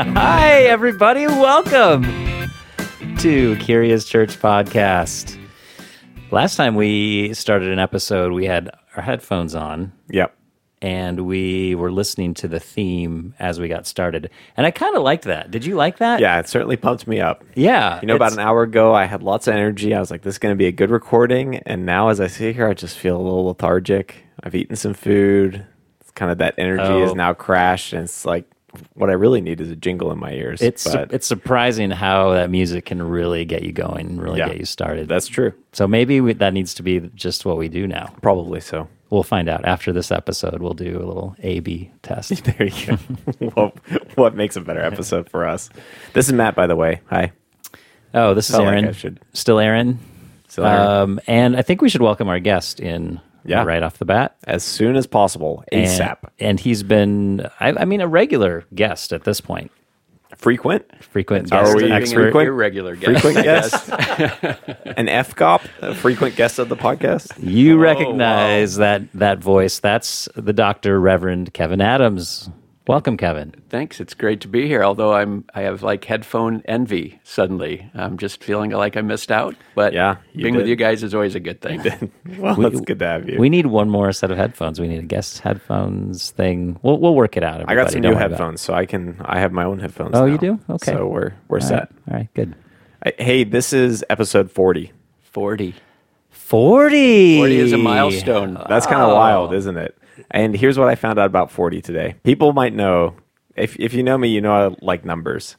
Hi, everybody. Welcome to Curious Church Podcast. Last time we started an episode, we had our headphones on Yep. and we were listening to the theme as we got started. And I kind of liked that. Did you like that? Yeah, it certainly pumped me up. Yeah. You know, about an hour ago, I had lots of energy. I was like, this is going to be a good recording. And now, as I sit here, I just feel a little lethargic. I've eaten some food. It's kind of that energy Oh. is now crashed. And it's like, what I really need is a jingle in my ears. It's but it's surprising how that music can really get you going and really Yeah. get you started. that's true. so maybe we, that needs to be just what we do now. Probably so. We'll find out after this episode. We'll do a little A/B test. There you go. what, what makes a better episode for us? This is Matt, by the way. Hi. Oh, this is Felt like Aaron. I should- Still Aaron. Still Aaron. Um, and I think we should welcome our guest in Yeah. right off the bat. As soon as possible, And- ASAP. And, he's been, I, I mean, a regular guest at this point. Frequent. Frequent Are guest we expert. frequent? irregular guest. Frequent guest. guess. An FCOP, a frequent guest of the podcast. You Oh, recognize that that voice. That's the Dr. Reverend Kevin Adams. Welcome, Kevin. Thanks. It's great to be here. Although I'm, I have like headphone envy suddenly. I'm just feeling like I missed out. But Yeah, you being with you guys is always a good thing. Well, it's good to have you. We need one more set of headphones. We need a guest headphones thing. We'll we'll work it out. I got some Don't new worry about it. headphones, so I can. I have my own headphones. Oh, you do? Okay. So we're we're All set. right. All right, good. I- Hey, this is episode forty. 40. 40. 40 is a milestone. That's kind of Oh. wild, isn't it? And here's what I found out about forty today. People might know if if you know me, you know I like numbers.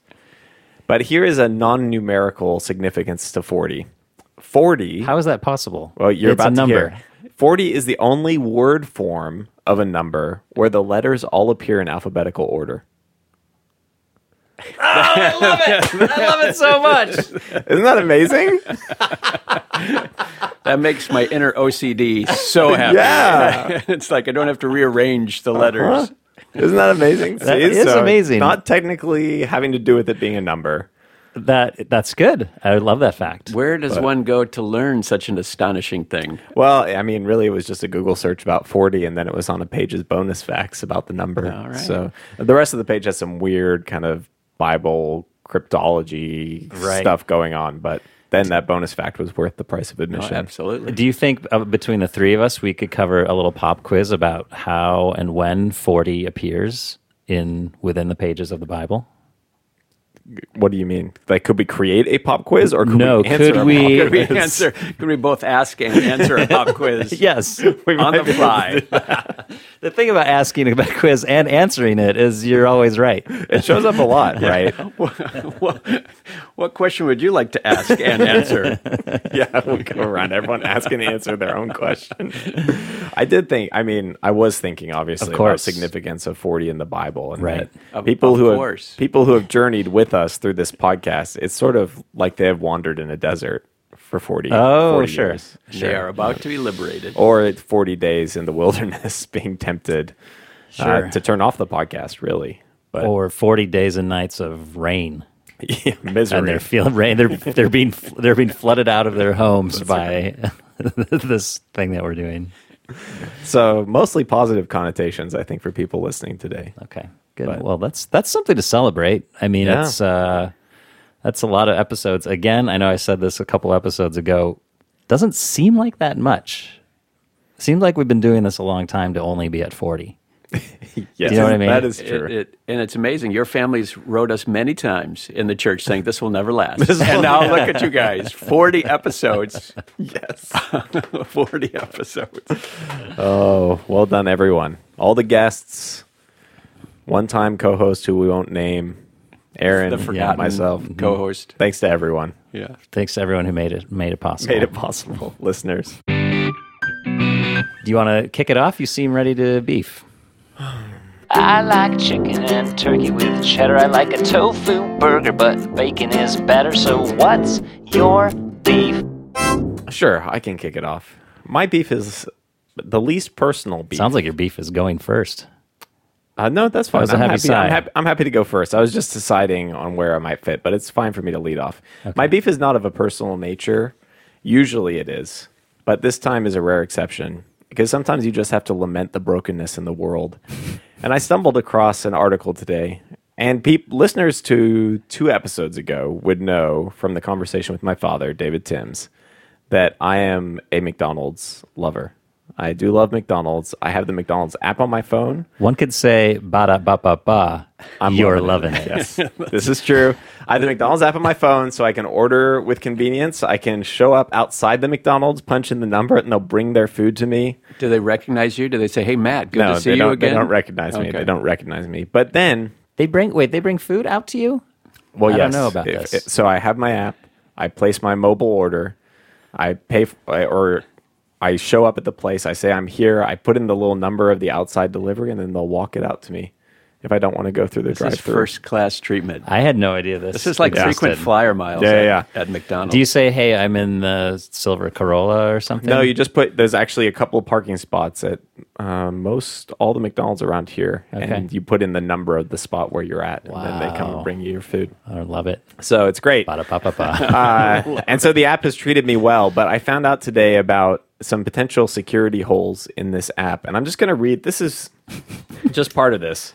But here is a non-numerical significance to forty. Forty. How is that possible? Well, you're it's about a to number. hear. 40 is the only word form of a number where the letters all appear in alphabetical order. Oh, I love it I love it so much. Isn't that amazing? That makes my inner OCD so happy. Yeah. it's like I don't have to rearrange the uh-huh. letters. Isn't that amazing? That See, is amazing. Not technically having to do with it being a number. that that's good. I love that fact. Where does one go to learn such an astonishing thing? Well, I mean, really, it was just a Google search about 40, and then it was on a page's bonus facts about the number. All right. So the rest of the page has some weird kind of Bible cryptology Right. stuff going on, but then that bonus fact was worth the price of Oh, admission. absolutely. Do you think uh, between the three of us we could cover a little pop quiz about how and when 40 appears in within the pages of the Bible? What do you mean? Like, could we create a pop quiz, or could No, we answer could a we- pop Could we answer? Could we both ask and answer a pop quiz? Yes. On the be able to fly. the thing about asking about a quiz and answering it is you're always right. It shows up a lot, right? what, what question would you like to ask and answer? yeah, we go around everyone asking and answer their own question. I did think. I mean, I was thinking obviously Of about significance of forty in the Bible, and Right. that Of- people of who course. have people who have journeyed with us through this podcast. It's sort of like they have wandered in a desert for forty. Oh, 40 sure. years. They are about to be liberated. or forty days in the wilderness, being tempted Sure. uh, to turn off the podcast. Really, but Or 40 days and nights of rain. Yeah, misery. And they're feeling rain. They're they're being they're being flooded out of their homes by this thing that we're doing. so mostly positive connotations, I think, for people listening today. Okay, good. But- well, that's that's something to celebrate. I mean, Yeah. it's uh, that's a lot of episodes. Again, I know I said this a couple episodes ago. Doesn't seem like that much. Seems like we've been doing this a long time to only be at forty. Yes, you know what I mean? That is true. It, it, and it's amazing. Your families wrote us many times in the church saying this will never last. and now look at you guys 40 episodes. yes. 40 episodes. Oh, well done, everyone. All the guests, one time co host who we won't name, Aaron, The forgotten myself. co host. Thanks to everyone. Yeah. Thanks to everyone who made it made it possible. Made it possible, listeners. Do you want to kick it off? You seem ready to beef. I like chicken and turkey with cheddar. I like a tofu burger, but bacon is better. So what's your beef? Sure, I can kick it off. My beef is the least personal beef. Sounds like your beef is going first. Uh, no, that's fine. was a I'm happy. I'm, happy, I'm happy to go first. I was just deciding on where I might fit, but it's fine for me to lead off. My beef is not of a personal nature. Usually it is, but this time is a rare exception because sometimes you just have to lament the brokenness in the world. and I stumbled across an article today, And listeners to two episodes ago would know from the conversation with my father, David Timms, that I am a McDonald's lover. I do love McDonald's. I have the McDonald's app on my phone. One could say, ba da ba ba ba. I'm You're loving it. Yes, this is true. I have the McDonald's app on my phone, so I can order with convenience. I can show up outside the McDonald's, punch in the number, and they'll bring their food to me. Do they recognize you? Do they say, "Hey, Matt, good no, to see they you don't. again"? They don't recognize me. Okay. They don't recognize me. But then, They bring wait, they bring food out to you? well, yes. I yes, don't know about if- this. so I have my app. I place my mobile order. I pay f- or I show up at the place. I say I'm here. I put in the little number of the outside delivery, and then they'll walk it out to me. If I don't want to go through the This is drive-through, first class treatment. I had no idea this. This is like existed. frequent flyer miles Yeah, at, yeah, at McDonald's. Do you say, "Hey, I'm in the silver Corolla" or something? No, you just put. There's actually a couple of parking spots at uh, most all the McDonald's around here, Okay. and you put in the number of the spot where you're at, and then they come and bring you your food. I love it. So it's great. Uh, and so the app has treated me well, but I found out today about some potential security holes in this app, and I'm just going to read. This is just part of this.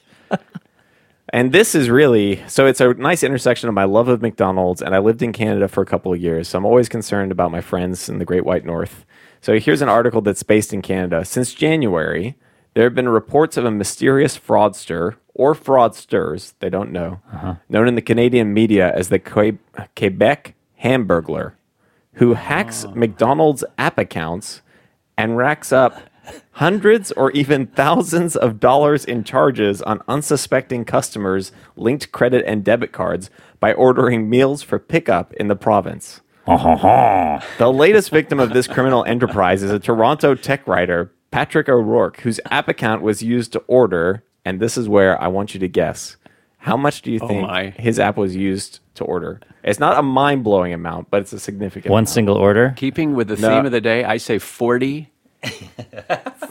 And this is really so it's a nice intersection of my love of McDonald's and I lived in Canada for a couple of years. So I'm always concerned about my friends in the Great White North. So here's an article that's based in Canada. Since January, there have been reports of a mysterious fraudster or fraudsters, they don't know, uh-huh. known in the Canadian media as the Que- Quebec Hamburglar, who hacks ah. McDonald's app accounts and racks up hundreds or even thousands of dollars in charges on unsuspecting customers' linked credit and debit cards by ordering meals for pickup in the province. the latest victim of this criminal enterprise is a Toronto tech writer, Patrick O'Rourke, whose app account was used to order, and this is where I want you to guess. How much do you oh think my. his app was used to order? It's not a mind blowing amount, but it's a significant One amount. single order. Keeping with the No. theme of the day, I say 40.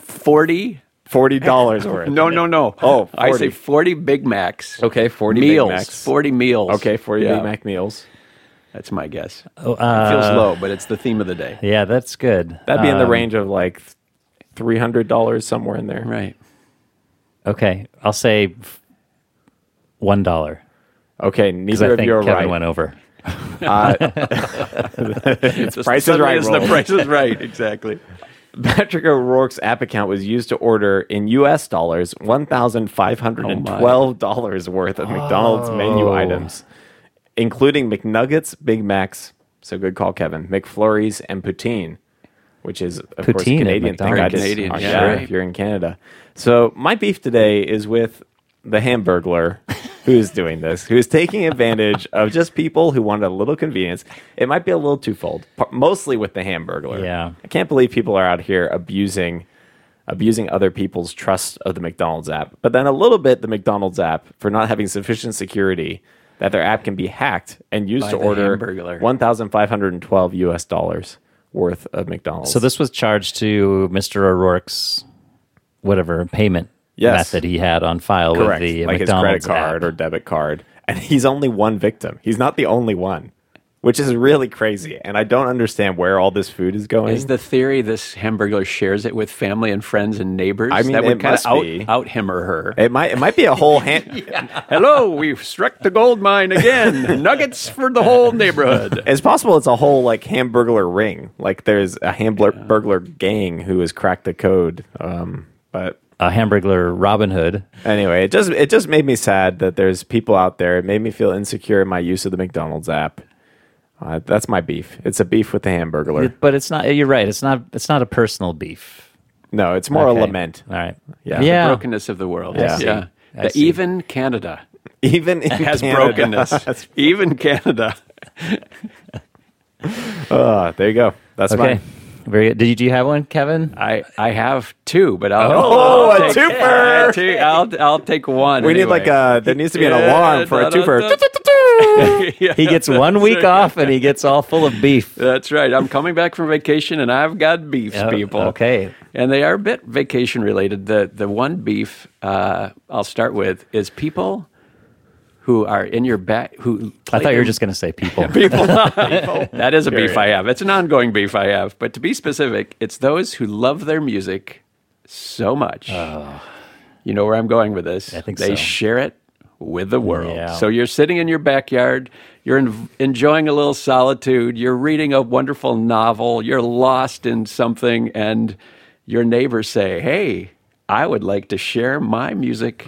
40? forty dollars worth. No, no, no. Oh, I 40. say 40 Big Macs. Okay, 40 Big meals. Macs. 40 meals. Okay, forty Yeah, Big Mac meals. That's my guess. Oh, it feels uh, low, but it's the theme of the day. Yeah, that's good. That'd be in the Um, range of like three hundred dollars somewhere in there. Right. Okay, I'll say one dollar Okay, neither of think you are Kevin right. went over. Just Price is Right it's. The price is right. Exactly. Patrick O'Rourke's app account was used to order in U.S. dollars one thousand five hundred and twelve dollars worth of McDonald's menu Oh. items, including McNuggets, Big Macs. So good call, Kevin. McFlurries and poutine, which is of course a Poutine at Canadian thing. I just- Canadian, oh, yeah, sure, if you're in Canada. So my beef today is with the Hamburglar. Who's doing this? Who's taking advantage of just people who want a little convenience? It might be a little twofold, mostly with the Hamburglar. Yeah. I can't believe people are out here abusing abusing other people's trust of the McDonald's app. But then a little bit the McDonald's app for not having sufficient security that their app can be hacked and used By to order Hamburglar. 1512 US dollars worth of McDonald's. So this was charged to Mr. O'Rourke's whatever payment Yes. method he had on file correct, with the like McDonald's his credit card app. or debit card. And he's only one victim. He's not the only one, which is really crazy. And I don't understand where all this food is going. Is the theory this hamburger shares it with family and friends and neighbors? I mean, that it would kind must of out, be. out him or her. it might it might be a whole hand Hello, we've struck the gold mine again. Nuggets for the whole neighborhood. It's possible it's a whole like hamburglar ring. Like there's a hamburglar burglar gang who has cracked the code. Um, but A Hamburglar Robin Hood. anyway, it just it just made me sad that there's people out there. It made me feel insecure in my use of the McDonald's app. Uh, that's my beef. It's a beef with the hamburglar. But it's not. You're right. It's not. It's not a personal beef. No, it's more Okay. a lament. All right. Yeah. Yeah. Brokenness of the world. Yeah. yeah. I The even Canada Even in has Canada. brokenness. even Canada. Uh, there you go. That's Okay. mine. Very good. Did you, do you have one, Kevin? I, I have two, but I'll Oh, I'll a take, twofer! I'll take, I'll, I'll take one. We need like a there needs to be an alarm for a da, da, twofer. da. Yeah, He gets one week right. off and he gets all full of beef. That's right. I'm coming back from vacation and I've got beefs, Oh, people. Okay. And they are a bit vacation related. The the one beef uh, I'll start with is people who are in your back who I thought you were just going to say people. people. that is a beef I have. It's an ongoing beef I have. But to be specific, it's those who love their music so much. You know where I'm going with this. I think they so. share it with the world. Yeah. So you're sitting in your backyard, you're en- enjoying a little solitude, you're reading a wonderful novel, you're lost in something, and your neighbors say, Hey, I would like to share my music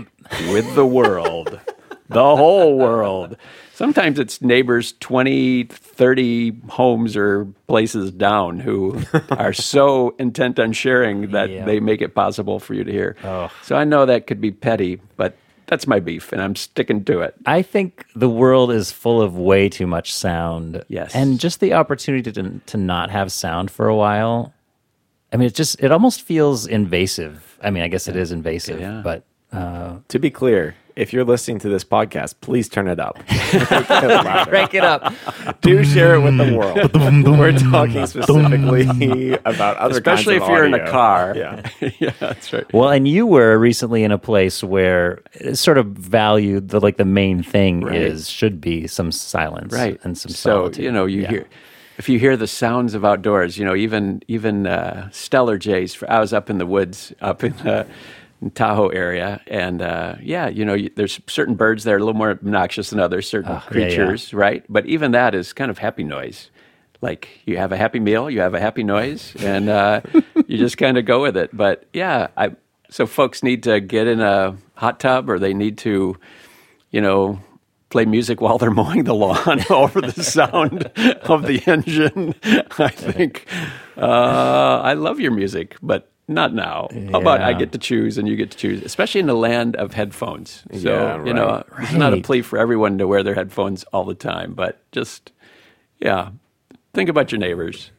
with the world, the whole world. Sometimes it's neighbors 20, 30 homes or places down who are so intent on sharing that Yeah. they make it possible for you to hear. So I know that could be petty, but that's my beef, and I'm sticking to it. I think the world is full of way too much sound. Yes. And just the opportunity to, to not have sound for a while. I mean, it just, it almost feels invasive. I mean, I guess it is invasive, Yeah. but uh, To be clear, if you're listening to this podcast, please turn it up. break it up. Do share it with the world. We're talking specifically about other Especially kinds if you're in a car. Yeah. yeah, that's right. Well, and you were recently in a place where it sort of valued the like the main thing Right. is should be some silence, right and some so solitude. you know you Yeah. hear if you hear the sounds of outdoors you know even even uh, Steller jays i was up in the woods up in the in tahoe area and uh, yeah you know there's certain birds that are a little more obnoxious than others certain Ah, yeah, yeah. creatures right but even that is kind of happy noise like you have a happy meal you have a happy noise and uh, you just kind of go with it but yeah i so folks need to get in a hot tub or they need to you know, play music while they're mowing the lawn over the sound of the engine. I think uh, I love your music, but not now. How about I get to choose and you get to choose, especially in the land of headphones. So, Yeah, you know, right. it's not a plea for everyone to wear their headphones all the time, but just, yeah, think about your neighbors.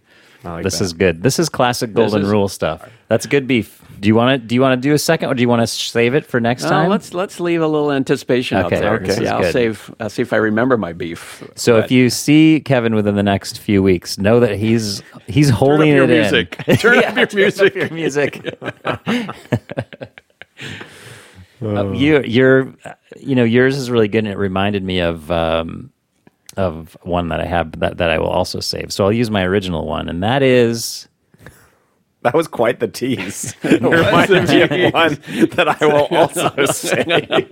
I like This that. is good. This is classic golden is- rule stuff. That's good beef. Do you want to do you want to do a second, or do you want to save it for next Uh, time? let's let's leave a little anticipation Okay, out there. okay. Yeah, I'll good. save. I'll see if I remember my beef. so if you see Kevin within the next few weeks, know that he's he's holding your it music. in. Turn up Yeah, your music. turn music. your music. Uh, you, your, you know, yours is really good, and it reminded me of um, of one that I have that, that I will also save. So I'll use my original one, and that is That was quite the tease. It reminded me of one that I will also say.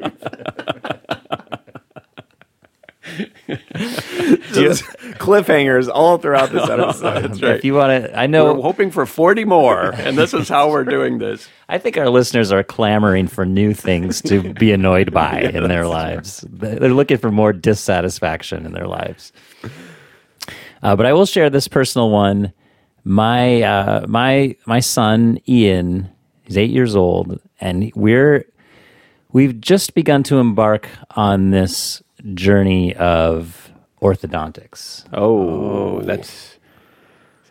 Just cliffhangers all throughout this episode. That's right. if you want to. I know. We're know. hoping for 40 more, and this is how we're doing this. I think our listeners are clamoring for new things to be annoyed by in their lives. They're looking for more dissatisfaction in their lives. Uh, but I will share this personal one. My uh, my my son Ian, he's eight years old, and we're we've just begun to embark on this journey of orthodontics. Oh, oh, that's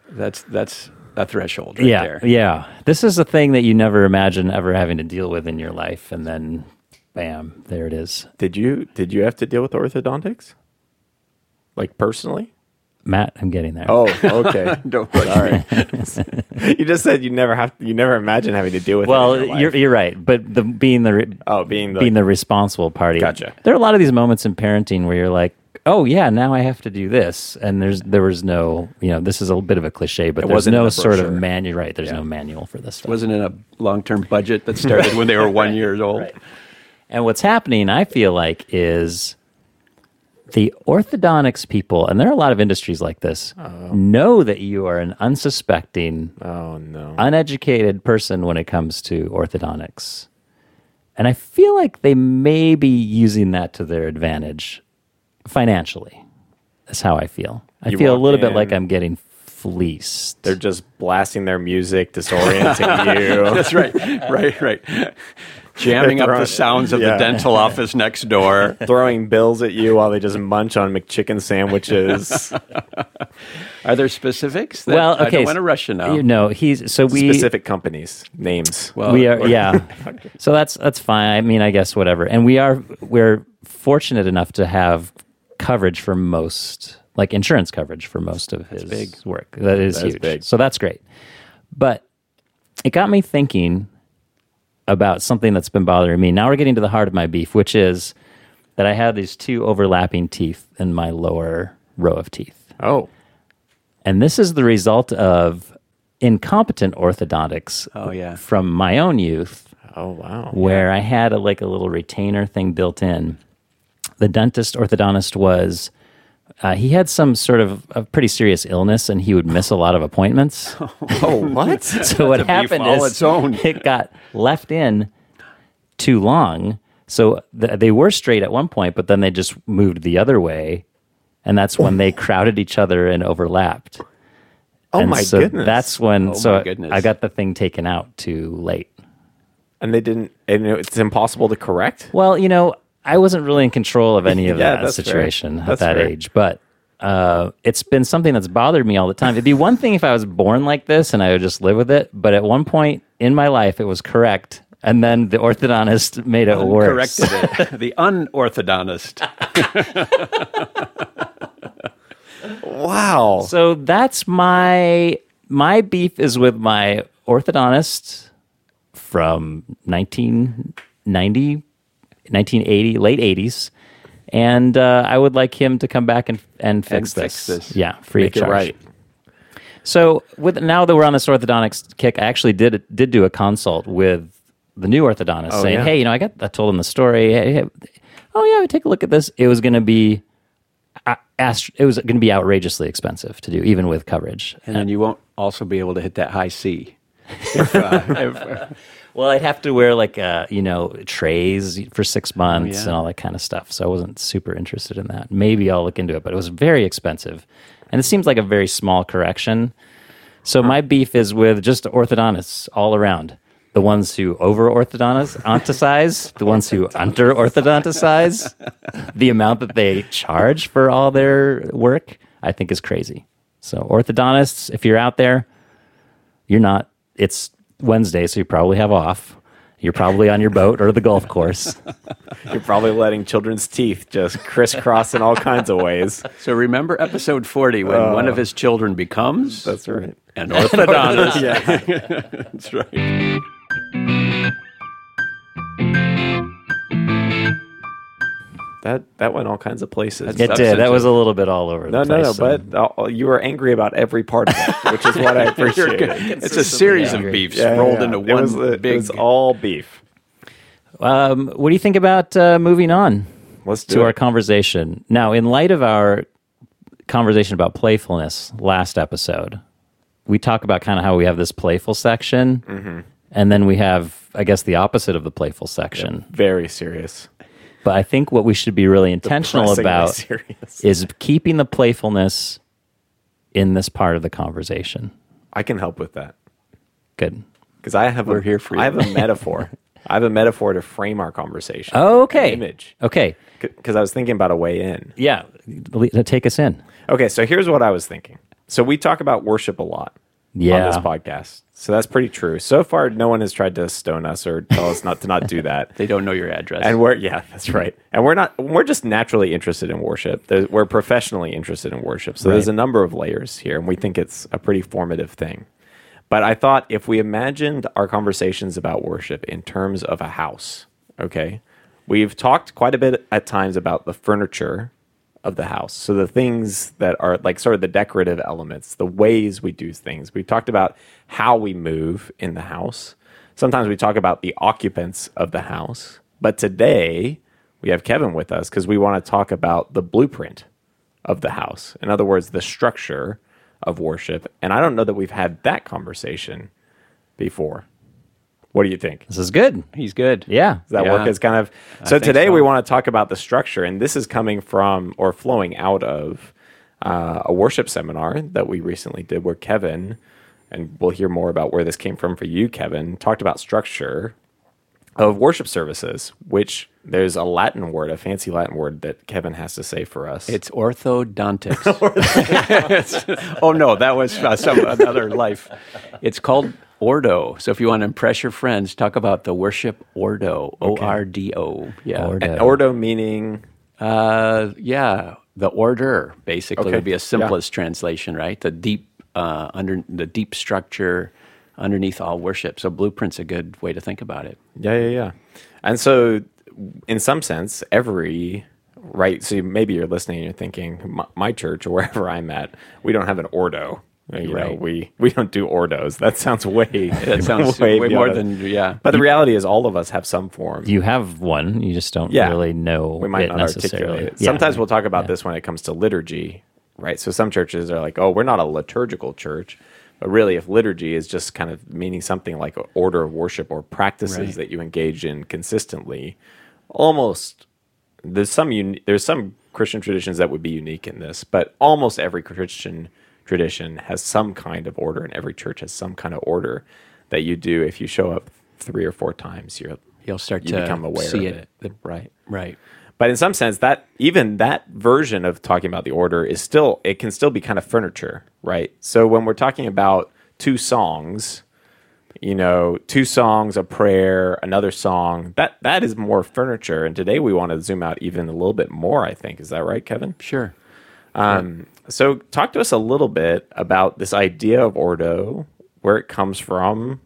that's that's a threshold right yeah, there. yeah. This is a thing that you never imagine ever having to deal with in your life, and then, bam, there it is. Did you did you have to deal with orthodontics? Like personally? Matt, I'm getting there. Oh, okay. Don't rush me. Sorry. you just said you never have you never imagine having to deal with it well, in your life. you're you're right, but the being the re- oh being the, being the responsible party. Gotcha. There are a lot of these moments in parenting where you're like, oh yeah, now I have to do this, and there's there was no, you know, this is a bit of a cliche, but It there's wasn't no the sort of manual. Right, there's Yeah. no manual for this stuff. Wasn't in a long-term budget that started when they were one years old. And what's happening, I feel like, is the orthodontics people, and there are a lot of industries like this, oh. know that you are an unsuspecting, Oh no. uneducated person when it comes to orthodontics. And I feel like they may be using that to their advantage financially. That's how I feel. I You feel a walk little bit like I'm getting fleeced. They're just blasting their music, disorienting you. That's right, right, right. Jamming up the sounds of yeah. the dental office next door. Throwing bills at you while they just munch on McChicken sandwiches. Are there specifics? That well, okay. I don't so- want to rush you now. You know, he's so we Specific companies, names. well, we are yeah so that's that's fine i mean i guess whatever and we are we're fortunate enough to have coverage for most like insurance coverage for most of his big. work that is That is huge big. so that's great but it got me thinking about something that's been bothering me now we're getting to the heart of my beef which is that i have these two overlapping teeth in my lower row of teeth Oh, and this is the result of incompetent orthodontics Oh, yeah. from my own youth oh wow. where I had a, like a little retainer thing built in. the dentist orthodontist was uh, he had some sort of a pretty serious illness and he would miss a lot of appointments. Oh, what? so what happened is its own. it got left in too long. So th- they were straight at one point, but then they just moved the other way, and that's when they crowded each other and overlapped. oh and my so goodness. That's when. Oh so. I got the thing taken out too late. and they didn't. And it's impossible to correct. Well, you know, I wasn't really in control of any of Yeah, that that's fair. situation at That's that fair. age, but uh, it's been something that's bothered me all the time. It'd be one thing if I was born like this and I would just live with it, but at one point in my life, it was correct, and then the orthodontist made it worse. Corrected it. the unorthodontist. Wow. So that's my my beef is with my orthodontist from 1990, 1980, late 80s. And uh, I would like him to come back and, and fix, And this. fix this. Yeah, free Make of charge. right. So with now that we're on this orthodontics kick, I actually did did do a consult with the new orthodontist, Oh, saying, yeah. "Hey, you know, I got I told him the story. Hey, hey, oh yeah, we take a look at this. It was going to be." uh, ast- It was going to be outrageously expensive to do, even with coverage. And then you won't also be able to hit that high C. If, uh, if- Well, I'd have to wear like uh, you know trays for six months yeah. and all that kind of stuff. So I wasn't super interested in that. Maybe I'll look into it, but it was very expensive, and it seems like a very small correction. So my beef is with just orthodontists all around. The ones who over orthodonticize, the ones who under orthodonticize, the amount that they charge for all their work, I think is crazy. So orthodontists, if you're out there, you're not. It's Wednesday, so you probably have off. You're probably on your boat or the golf course. You're probably letting children's teeth just crisscross in all kinds of ways. so remember episode 40 when uh, one of his children becomes That's right. an orthodontist. yeah. That's right. That that went all kinds of places. It did. That was a little bit all over no, the no, place. no. and- But uh, you were angry about every part of it, which is what I appreciate. It's a series Yeah. of beefs Yeah, rolled yeah. into It one was, it big. was all beef. um, what do you think about uh, moving on Let's do to our conversation? Now, in light of our conversation about playfulness last episode, we talk about kind of how we have this playful section, Mm-hmm. and then we have, I guess, the opposite of the playful section. Very serious. But I think what we should be really intentional about is keeping the playfulness in this part of the conversation. I can help with that Good. because I have. We're a, here for you. I have a metaphor. I have a metaphor to frame our conversation. Oh, okay. Image. Okay. Because I was thinking about a way in. Yeah. Le- Take us in. Okay, so here's what I was thinking. So we talk about worship a lot Yeah. on this podcast. So that's pretty true. So far, no one has tried to stone us or tell us not to not do that. they don't know your address. And we're yeah, that's right. And we're not we're just naturally interested in worship. There's, we're professionally interested in worship. So there's a number of layers here, and we think it's a pretty formative thing. But I thought if we imagined our conversations about worship in terms of a house, okay, we've talked quite a bit at times about the furniture of the house. So the things that are like sort of the decorative elements, the ways we do things. We've talked about how we move in the house. Sometimes we talk about the occupants of the house. But today we have Kevin with us because we want to talk about the blueprint of the house. In other words, the structure of worship. And I don't know that we've had that conversation before. What do you think? This is good. He's good. Yeah. Does that Yeah. work as kind of so today so. we want to talk about the structure and this is coming from or flowing out of uh, a worship seminar that we recently did where kevin and we'll hear more about where this came from for you kevin talked about structure of worship services which there's a latin word a fancy latin word that kevin has to say for us It's orthodontics. oh no, that was uh, some another life. It's called ordo. So if you want to impress your friends, talk about the worship ordo. O R D O. Yeah. Ordo. Ordo meaning Uh, yeah. The order basically Okay. would be a Yeah. simplest translation, right? The deep uh, under the deep structure underneath all worship. So blueprint's a good way to think about it. Yeah, yeah, yeah. And so, in some sense, every right. So maybe you're listening and you're thinking, my, my church or wherever I'm at, we don't have an ordo. You know, Right. we we don't do ordos. That sounds way That sounds way, more than yeah. But the reality is, all of us have some form. You have one, you just don't Yeah. really know we might not articulate it. Yeah. Sometimes we'll talk about Yeah. this when it comes to liturgy, right? So some churches are like, "Oh, we're not a liturgical church," but really, if liturgy is just kind of meaning something like an order of worship or practices Right. that you engage in consistently, almost there's some uni- there's some Christian traditions that would be unique in this, but almost every Christian tradition has some kind of order, and every church has some kind of order that you do. If you show up three or four times, you're You'll start you to become aware see of it. it, right? Right. But in some sense, that even that version of talking about the order is still it can still be kind of furniture, right? So when we're talking about two songs, you know, two songs, a prayer, another song, that that is more furniture. And today we want to zoom out even a little bit more. I think is that right, Kevin? Sure. Um, so talk to us a little bit about this idea of ordo, where it comes from,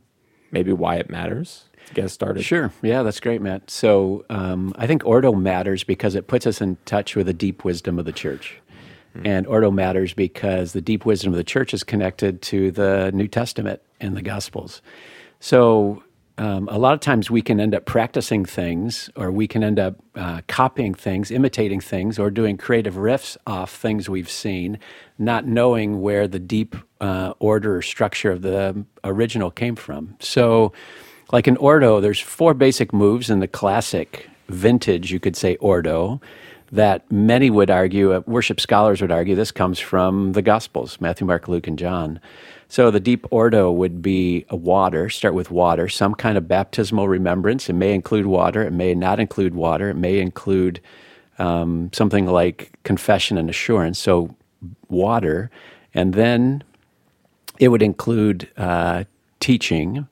maybe why it matters. Get us started. Sure. Yeah, that's great, Matt. So um, I think Ordo matters because it puts us in touch with the deep wisdom of the church. And Ordo matters because the deep wisdom of the church is connected to the New Testament and the Gospels. So um, a lot of times we can end up practicing things, or we can end up uh, copying things, imitating things, or doing creative riffs off things we've seen, not knowing where the deep uh, order or structure of the original came from. So, like in Ordo, there's four basic moves in the classic vintage, you could say, Ordo that many would argue, uh, worship scholars would argue, this comes from the Gospels Matthew, Mark, Luke, and John. So the deep ordo would be water, start with water, some kind of baptismal remembrance. It may include water, it may not include water, it may include um, something like confession and assurance. So water. And then it would include uh, teaching.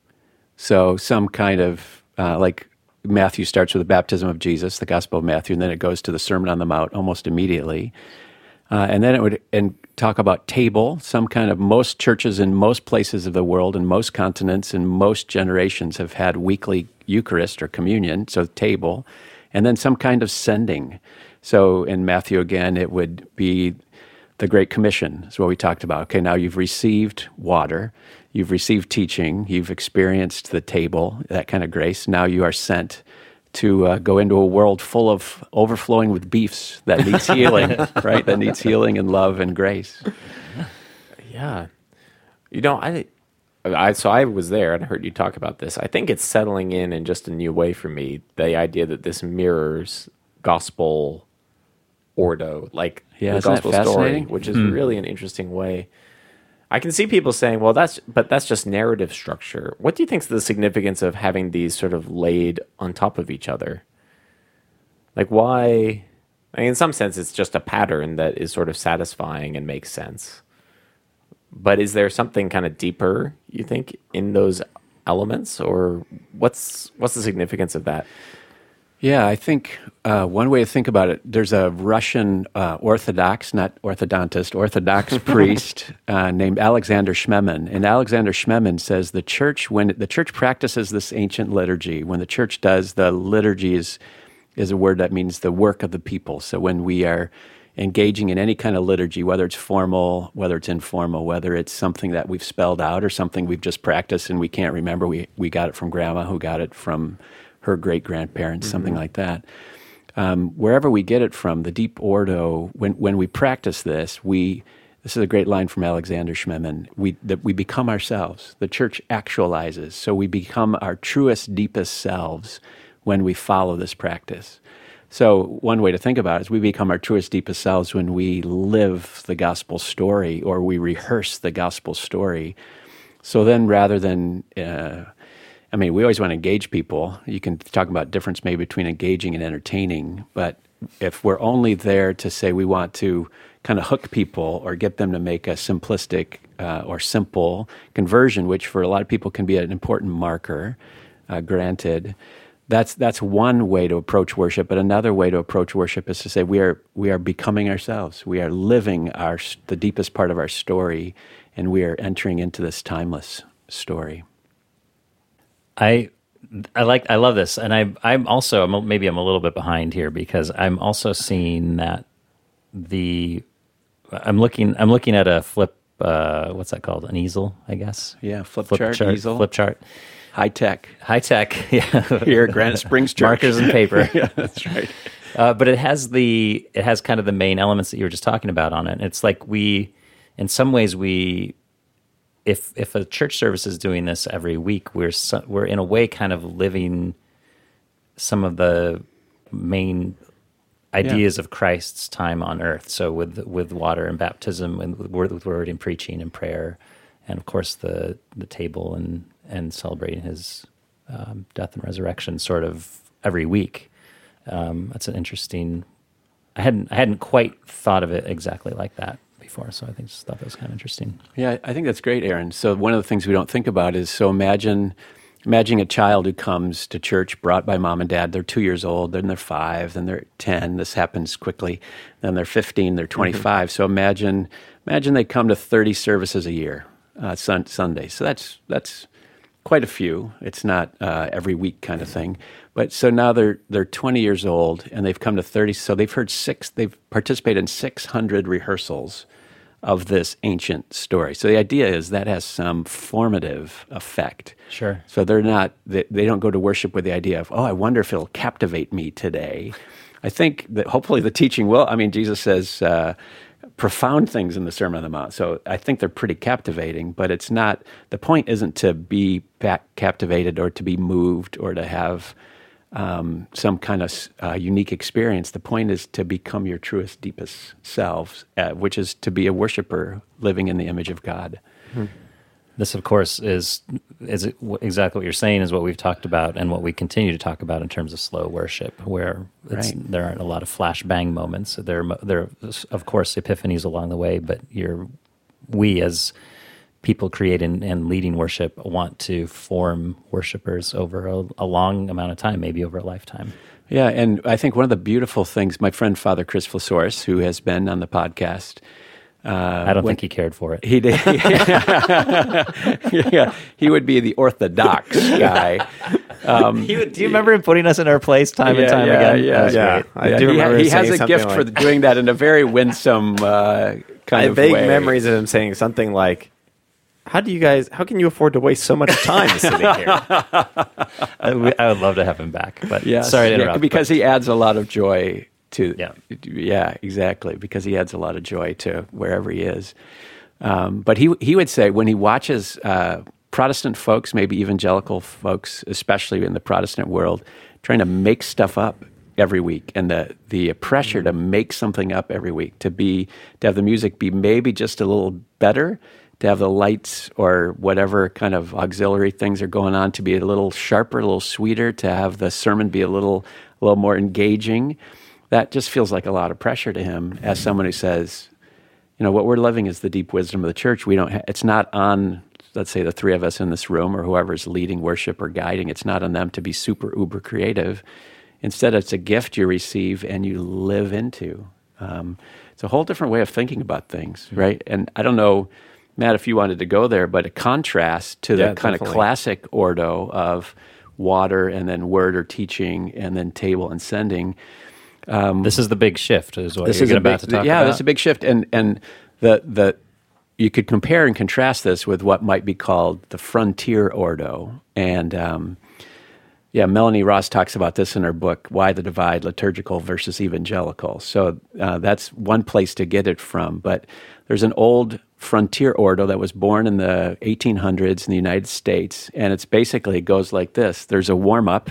So some kind of uh, like Matthew starts with the baptism of Jesus, the Gospel of Matthew, and then it goes to the Sermon on the Mount almost immediately. Uh, and then it would and talk about table. Some kind of most churches in most places of the world, and most continents, in most generations have had weekly Eucharist or communion. So table, and then some kind of sending. So in Matthew again, it would be the Great Commission. Is what we talked about. Okay, now you've received water, you've received teaching, you've experienced the table, that kind of grace. Now you are sent to uh, go into a world full of overflowing with beefs that needs healing, right? That needs healing and love and grace. Yeah. You know, I, I so I was there and I heard you talk about this. I think it's settling in in just a new way for me. The idea that this mirrors gospel ordo, like Yeah, the gospel story, which is really an interesting way. I can see people saying, "Well, that's but that's just narrative structure." What do you think's the significance of having these sort of laid on top of each other? Like, why? I mean, in some sense, it's just a pattern that is sort of satisfying and makes sense. But is there something kind of deeper you think in those elements, or what's what's the significance of that? Yeah, I think uh, one way to think about it, there's a Russian uh, Orthodox, not orthodontist, Orthodox priest uh, named Alexander Schmemann. And Alexander Schmemann says the church, when the church practices this ancient liturgy, when the church does, the liturgy is, is a word that means the work of the people. So when we are engaging in any kind of liturgy, whether it's formal, whether it's informal, whether it's something that we've spelled out or something we've just practiced and we can't remember, we, we got it from grandma who got it from her great grandparents, something like that. Um, wherever we get it from, the deep ordo, when, when we practice this, we, this is a great line from Alexander Schmemann, we, that we become ourselves. The church actualizes. So we become our truest, deepest selves when we follow this practice. So, one way to think about it is we become our truest, deepest selves when we live the gospel story or we rehearse the gospel story. So then, rather than, uh, I mean, we always want to engage people. You can talk about difference maybe between engaging and entertaining, but if we're only there to say we want to kind of hook people or get them to make a simplistic uh, or simple conversion, which for a lot of people can be an important marker, uh, granted, that's that's one way to approach worship. But another way to approach worship is to say we are we are becoming ourselves. We are living our the deepest part of our story, and we are entering into this timeless story. I I like I love this, and I I'm also I'm, maybe I'm a little bit behind here because I'm also seeing that the I'm looking I'm looking at a flip uh, what's that called? An easel, I guess. Yeah, flip chart, easel. flip chart, High tech. high tech. Yeah, Here at Granite Springs Church. markers and paper. yeah, that's right. Uh, but it has the it has kind of the main elements that you were just talking about on it. It's like we, in some ways, we, if if a church service is doing this every week, we're so, we're in a way kind of living some of the main ideas of Christ's time on earth. So with with water and baptism, and with word, with word and preaching and prayer, and of course the the table and and celebrating his um, death and resurrection, sort of every week. Um, that's an interesting. I hadn't I hadn't quite thought of it exactly like that before, so I think just thought that was kind of interesting. Yeah, I think that's great, Aaron. So one of the things we don't think about is so imagine imagine a child who comes to church brought by mom and dad. They're two years old, then they're five, then they're ten. This happens quickly. Then they're fifteen, they're 25 So imagine imagine they come to thirty services a year, uh, sun, Sunday. So that's that's quite a few. It's not uh, every week kind of thing. But so now they're they're 20 years old and they've come to 30. So they've heard six. They've participated in 600 rehearsals of this ancient story. So the idea is that has some formative effect. Sure. So they're not they, they don't go to worship with the idea of oh I wonder if it'll captivate me today. I think that hopefully the teaching will. I mean Jesus says. Uh, profound things in the Sermon on the Mount. So I think they're pretty captivating, but it's not, the point isn't to be captivated or to be moved or to have um, some kind of uh, unique experience. The point is to become your truest, deepest selves, uh, which is to be a worshiper living in the image of God. This, of course, is is exactly what you're saying is what we've talked about and what we continue to talk about in terms of slow worship, where it's, Right. there aren't a lot of flashbang moments. There, are there, are, of course, epiphanies along the way, but you're we as people creating and leading worship want to form worshipers over a, a long amount of time, maybe over a lifetime. Yeah, and I think one of the beautiful things, my friend Father Chris Flasoris, who has been on the podcast, I don't when- think he cared for it. He did. yeah, he would be the orthodox guy. He would- do you remember him putting us in our place time and time yeah, again? Yeah, That yeah. great. I Yeah, do he, remember he has a something gift for doing that in a very winsome uh, kind I have of vague way. memories of him saying something like, "How do you guys? How can you afford to waste so much time sitting here?" I, would- I would love to have him back, but Yes, sorry to yeah, interrupt. because he adds a lot of joy to. Yeah. yeah, exactly. Because he adds a lot of joy to wherever he is. Um, but he he would say when he watches uh, Protestant folks, maybe evangelical folks, especially in the Protestant world, trying to make stuff up every week, and the the pressure to make something up every week, to be to have the music be maybe just a little better, to have the lights or whatever kind of auxiliary things are going on to be a little sharper, a little sweeter, to have the sermon be a little a little more engaging. That just feels like a lot of pressure to him as someone who says, you know, what we're living is the deep wisdom of the church. We don't. Ha- it's not on, let's say, the three of us in this room or whoever's leading worship or guiding. It's not on them to be super uber creative. Instead, it's a gift you receive and you live into. Um, it's a whole different way of thinking about things, right? And I don't know, Matt, if you wanted to go there, but a contrast to the Yeah, kind of classic ordo of water and then word or teaching and then table and sending this is the big shift, is what this you're is about big, to talk yeah, about. this is a big shift, and and the the you could compare and contrast this with what might be called the frontier ordo, and um, yeah, Melanie Ross talks about this in her book, "Why the Divide: Liturgical versus Evangelical." So uh, that's one place to get it from. But there's an old frontier ordo that was born in the 1800s in the United States, and it's basically it goes like this: there's a warm up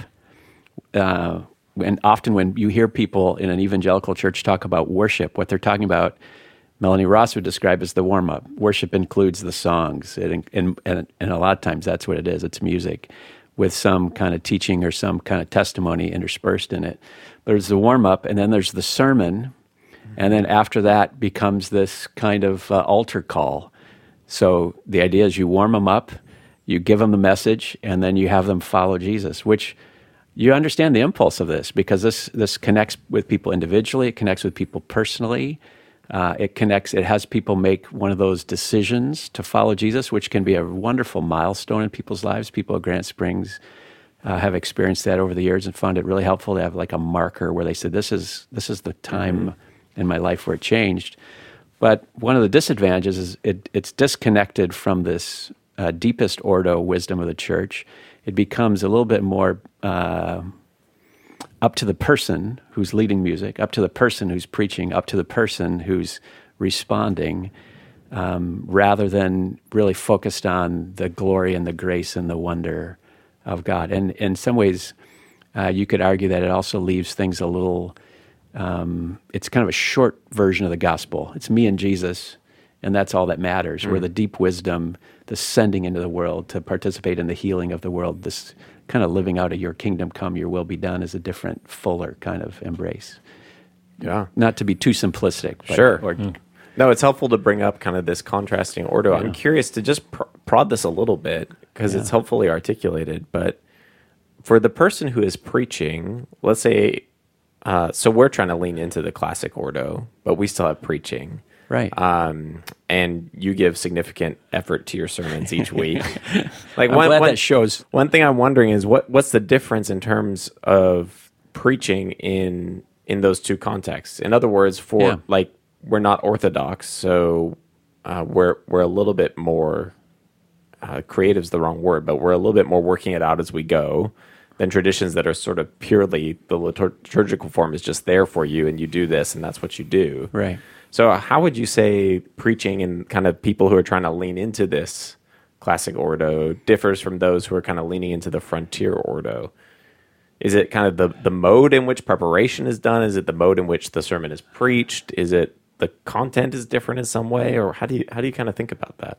uh, and often when you hear people in an evangelical church talk about worship, what they're talking about, Melanie Ross would describe as the warm up. Worship includes the songs, it, and, and, and a lot of times that's what it is it's music with some kind of teaching or some kind of testimony interspersed in it. There's the warm up, and then there's the sermon, and then after that becomes this kind of uh, altar call. So the idea is you warm them up, you give them the message, and then you have them follow Jesus, which you understand the impulse of this because this this connects with people individually. It connects with people personally. Uh, it connects. It has people make one of those decisions to follow Jesus, which can be a wonderful milestone in people's lives. People at Granite Springs uh, have experienced that over the years and found it really helpful to have like a marker where they said, "This is this is the time in my life where it changed." But one of the disadvantages is it, it's disconnected from this uh, deepest ordo wisdom of the church. It becomes a little bit more uh, up to the person who's leading music, up to the person who's preaching, up to the person who's responding, um, rather than really focused on the glory and the grace and the wonder of God. And in some ways, uh, you could argue that it also leaves things a little. Um, it's kind of a short version of the gospel. It's me and Jesus, and that's all that matters. Where the deep wisdom, the sending into the world to participate in the healing of the world, this kind of living out of your kingdom come, your will be done, is a different, fuller kind of embrace. Yeah. Not to be too simplistic. But, Sure. Or, No, it's helpful to bring up kind of this contrasting order. I'm curious to just pr- prod this a little bit because it's helpfully articulated. But for the person who is preaching, let's say, uh, so we're trying to lean into the classic ordo, but we still have preaching. Right. Um, and you give significant effort to your sermons each week. like I'm glad that shows. One thing I'm wondering is what what's the difference in terms of preaching in in those two contexts? In other words, for Yeah. like we're not orthodox, so uh, we're we're a little bit more uh, is the wrong word, but we're a little bit more working it out as we go than traditions that are sort of purely the liturgical form is just there for you, and you do this, and that's what you do. Right. So, how would you say preaching and kind of people who are trying to lean into this classic ordo differs from those who are kind of leaning into the frontier ordo? Is it kind of the, the mode in which preparation is done? Is it the mode in which the sermon is preached? Is it the content is different in some way, or how do you how do you kind of think about that?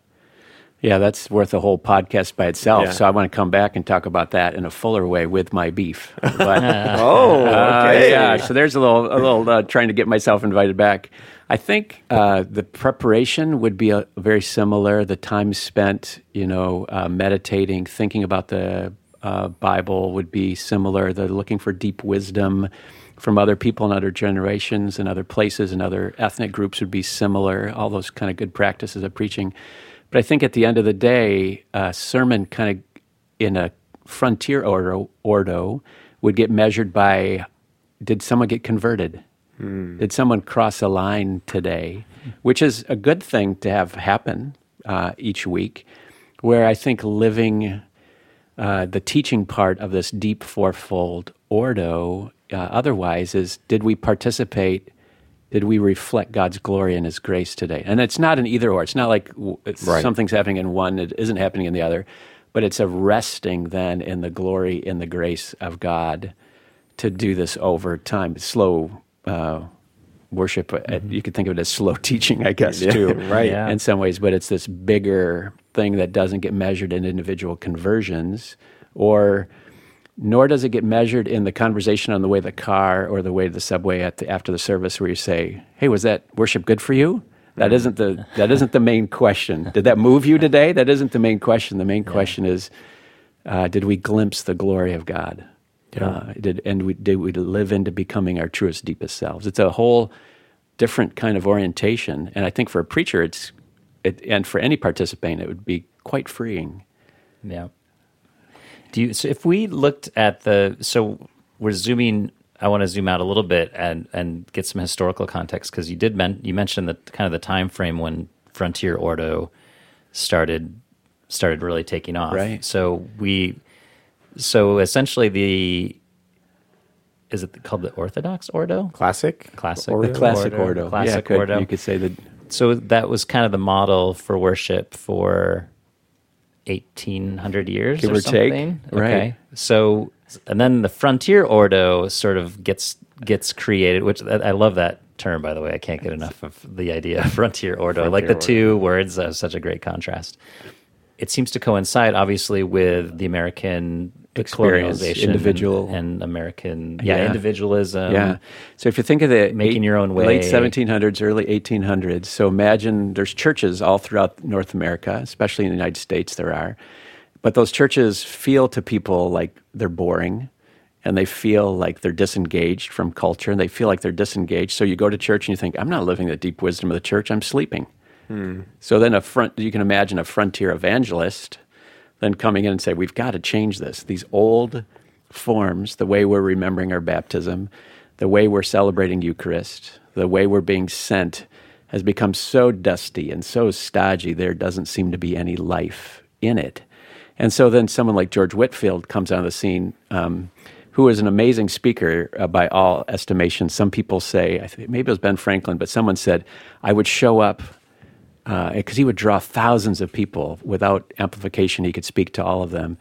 Yeah, that's worth a whole podcast by itself. Yeah. So I want to come back and talk about that in a fuller way with my beef. But, Oh, Uh, yeah, so there's a little, a little uh, trying to get myself invited back. I think uh, the preparation would be a, very similar. The time spent, you know, uh, meditating, thinking about the uh, Bible would be similar. The looking for deep wisdom from other people in other generations and other places and other ethnic groups would be similar. All those kind of good practices of preaching. But I think at the end of the day, a sermon kind of in a frontier ordo, ordo would get measured by did someone get converted? Did someone cross a line today? Which is a good thing to have happen uh, each week, where I think living uh, the teaching part of this deep fourfold ordo uh, otherwise is did we participate? Did we reflect God's glory and His grace today? And it's not an either or. It's not like it's Right. something's happening in one, it isn't happening in the other, but it's a resting then in the glory, in the grace of God to do this over time. Slow uh, worship, uh, you could think of it as slow teaching, I guess, too. right. Yeah. In some ways, but it's this bigger thing that doesn't get measured in individual conversions or nor does it get measured in the conversation on the way to the car or the way to the subway at the, after the service where you say, "Hey, was that worship good for you?" That isn't the that isn't the main question. Did that move you today? That isn't the main question. The main question is, uh, did we glimpse the glory of God? Uh, did and we, did we live into becoming our truest, deepest selves? It's a whole different kind of orientation, and I think for a preacher, it's it, and for any participant, it would be quite freeing. Yeah. Do you? So if we looked at the, so we're zooming. I want to zoom out a little bit and and get some historical context because you did men, you mentioned the kind of the time frame when Frontier Ordo started started really taking off. Right. So we, so essentially the, is it called the Orthodox Ordo? Classic, Classic. Ordo? The classic Ordo. ordo, Classic yeah, could- ordo. You could say that. So that was kind of the model for worship for 1800 years Give or or take, something. right. Okay. So and then the frontier ordo sort of gets gets created, which I I love that term by the way. I can't get enough of the idea of frontier ordo. like the Frontier two words such a great contrast. It seems to coincide obviously with the American Experience, individual- and, and American yeah, Yeah. individualism. yeah. So if you think of the making your own way, late 1700s, early 1800s, so imagine there's churches all throughout North America, especially in the United States, there are. But those churches feel to people like they're boring and they feel like they're disengaged from culture and they feel like they're disengaged. So you go to church and you think, I'm not living the deep wisdom of the church, I'm sleeping. So then a front, you can imagine a frontier evangelist then coming in and say, we've got to change this. These old forms, the way we're remembering our baptism, the way we're celebrating Eucharist, the way we're being sent has become so dusty and so stodgy, there doesn't seem to be any life in it. And so then someone like George Whitefield comes on the scene, um, who is an amazing speaker uh, by all estimations. Some people say, I think maybe it was Ben Franklin, but someone said, I would show up because he would draw thousands of people without amplification. He could speak to all of them.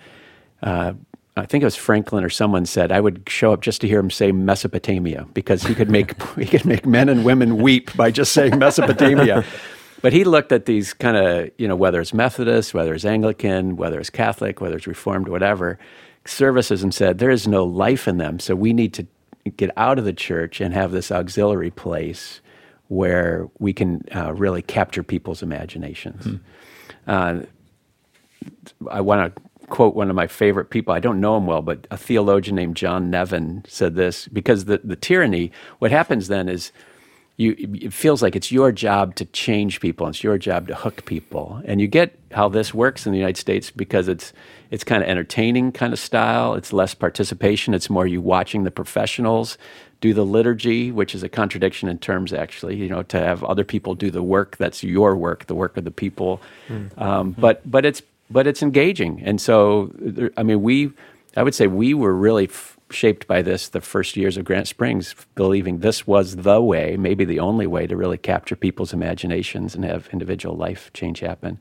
Uh, I think it was Franklin or someone said I would show up just to hear him say Mesopotamia because he could make he could make men and women weep by just saying Mesopotamia. But he looked at these kind of, you know, whether it's Methodist, whether it's Anglican, whether it's Catholic, whether it's Reformed, whatever, services and said, there is no life in them. So we need to get out of the church and have this auxiliary place where we can uh, really capture people's imaginations. Uh, I want to quote one of my favorite people. I don't know him well, but a theologian named John Nevin said this because the, the tyranny, what happens then is you it feels like it's your job to change people it's your job to hook people and you get how this works in the united states because it's it's kind of entertaining kind of style it's less participation it's more you watching the professionals do the liturgy which is a contradiction in terms actually you know to have other people do the work that's your work the work of the people um, but but it's but it's engaging and so i mean we i would say we were really f- shaped by this the first years of Granite Springs, believing this was the way, maybe the only way to really capture people's imaginations and have individual life change happen.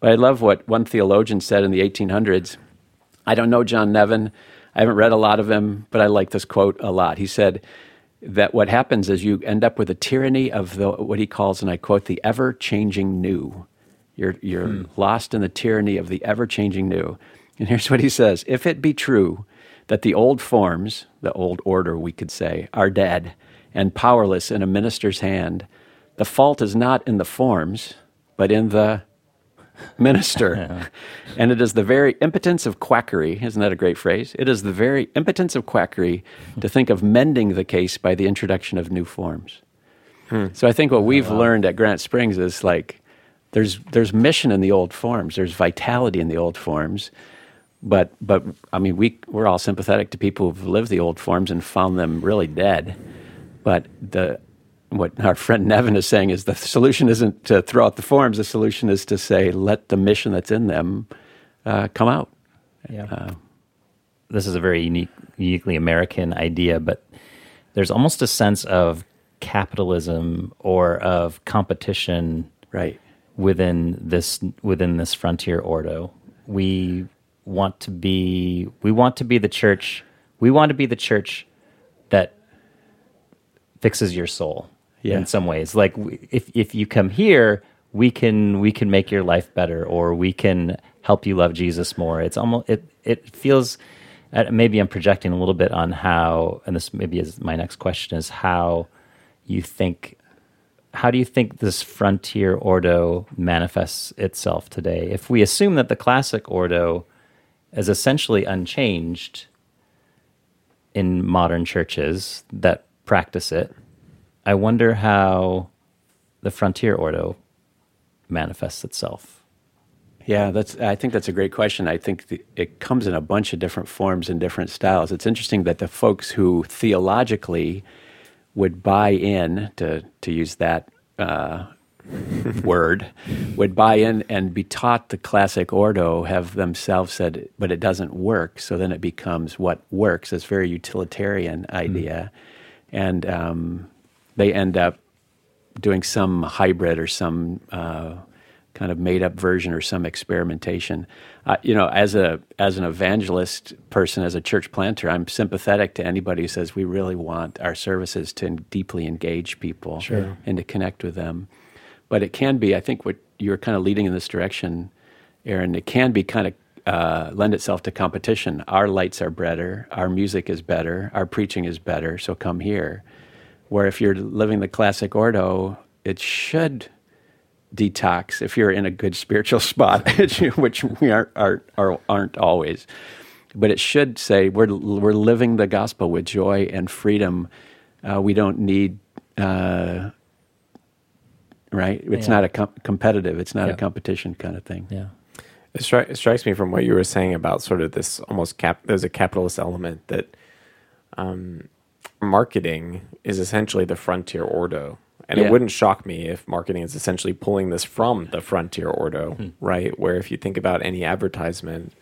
But I love what one theologian said in the 1800s. I don't know John Nevin. I haven't read a lot of him, but I like this quote a lot. He said that what happens is you end up with a tyranny of the what he calls, and I quote, the ever changing new. You're, you're hmm. lost in the tyranny of the ever changing new. And here's what he says If it be true that the old forms, the old order, we could say, are dead and powerless in a minister's hand, the fault is not in the forms, but in the minister. And it is the very impotence of quackery, isn't that a great phrase? It is the very impotence of quackery to think of mending the case by the introduction of new forms. Hmm. So I think what we've learned at Granite Springs is like there's there's mission in the old forms, there's vitality in the old forms, but but I mean we we're all sympathetic to people who've lived the old forms and found them really dead. But the what our friend Nevin is saying is the solution isn't to throw out the forms. The solution is to say let the mission that's in them uh, come out. Yeah. this is a very unique, uniquely American idea, but there's almost a sense of capitalism or of competition Right. within this within this frontier ordo. We want to be we want to be the church. We want to be the church that fixes your soul Yeah. in some ways. Like if if you come here, we can we can make your life better, or we can help you love Jesus more. It's almost it it feels. uh, Maybe I'm projecting a little bit on how, and this maybe is my next question: is how you think how do you think this frontier ordo manifests itself today? If we assume that the classic ordo is essentially unchanged in modern churches that practice it, I wonder how the frontier ordo manifests itself. Yeah, that's. I think that's a great question. I think the, it comes in a bunch of different forms and different styles. It's interesting that the folks who theologically would buy in to to use that uh, word would buy in and be taught the classic ordo have themselves said, but it doesn't work. So then it becomes what works. It's very utilitarian idea, and um, they end up doing some hybrid or some uh, kind of made up version or some experimentation. Uh, you know, as a as an evangelist person, as a church planter, I'm sympathetic to anybody who says we really want our services to deeply engage people and to connect with them. But it can be, I think, what you're kind of leading in this direction, Aaron. It can be kind of uh, lend itself to competition. Our lights are better, our music is better, our preaching is better. So come here. Where if you're living the classic ordo, it should detox if you're in a good spiritual spot, which we aren't, are, are, aren't always. But it should say we're, we're living the gospel with joy and freedom. Uh, we don't need, uh, right? It's Yeah. not a com- competitive, it's not Yeah. a competition kind of thing. Yeah. It, stri- it strikes me from what you were saying about sort of this almost cap. There's a capitalist element that um, marketing is essentially the frontier ordo, And Yeah. it wouldn't shock me if marketing is essentially pulling this from the Frontier Ordo, Hmm. right? Where if you think about any advertisement,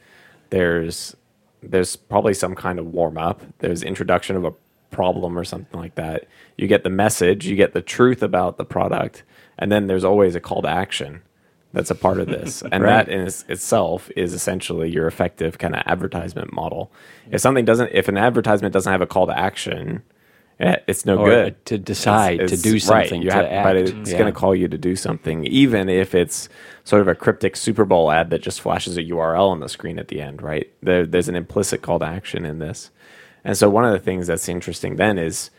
there's there's probably some kind of warm up. There's introduction of a problem or something like that. You get the message, you get the truth about the product, and then there's always a call to action that's a part of this. And Right. that in its- itself is essentially your effective kind of advertisement model. If something doesn't if an advertisement doesn't have a call to action, eh, it's no Or good to decide, to do something, you to have- but it's Yeah. going to call you to do something, even if it's sort of a cryptic Super Bowl ad that just flashes a URL on the screen at the end. Right? There, there's an implicit call to action in this, and so one of the things that's interesting then is,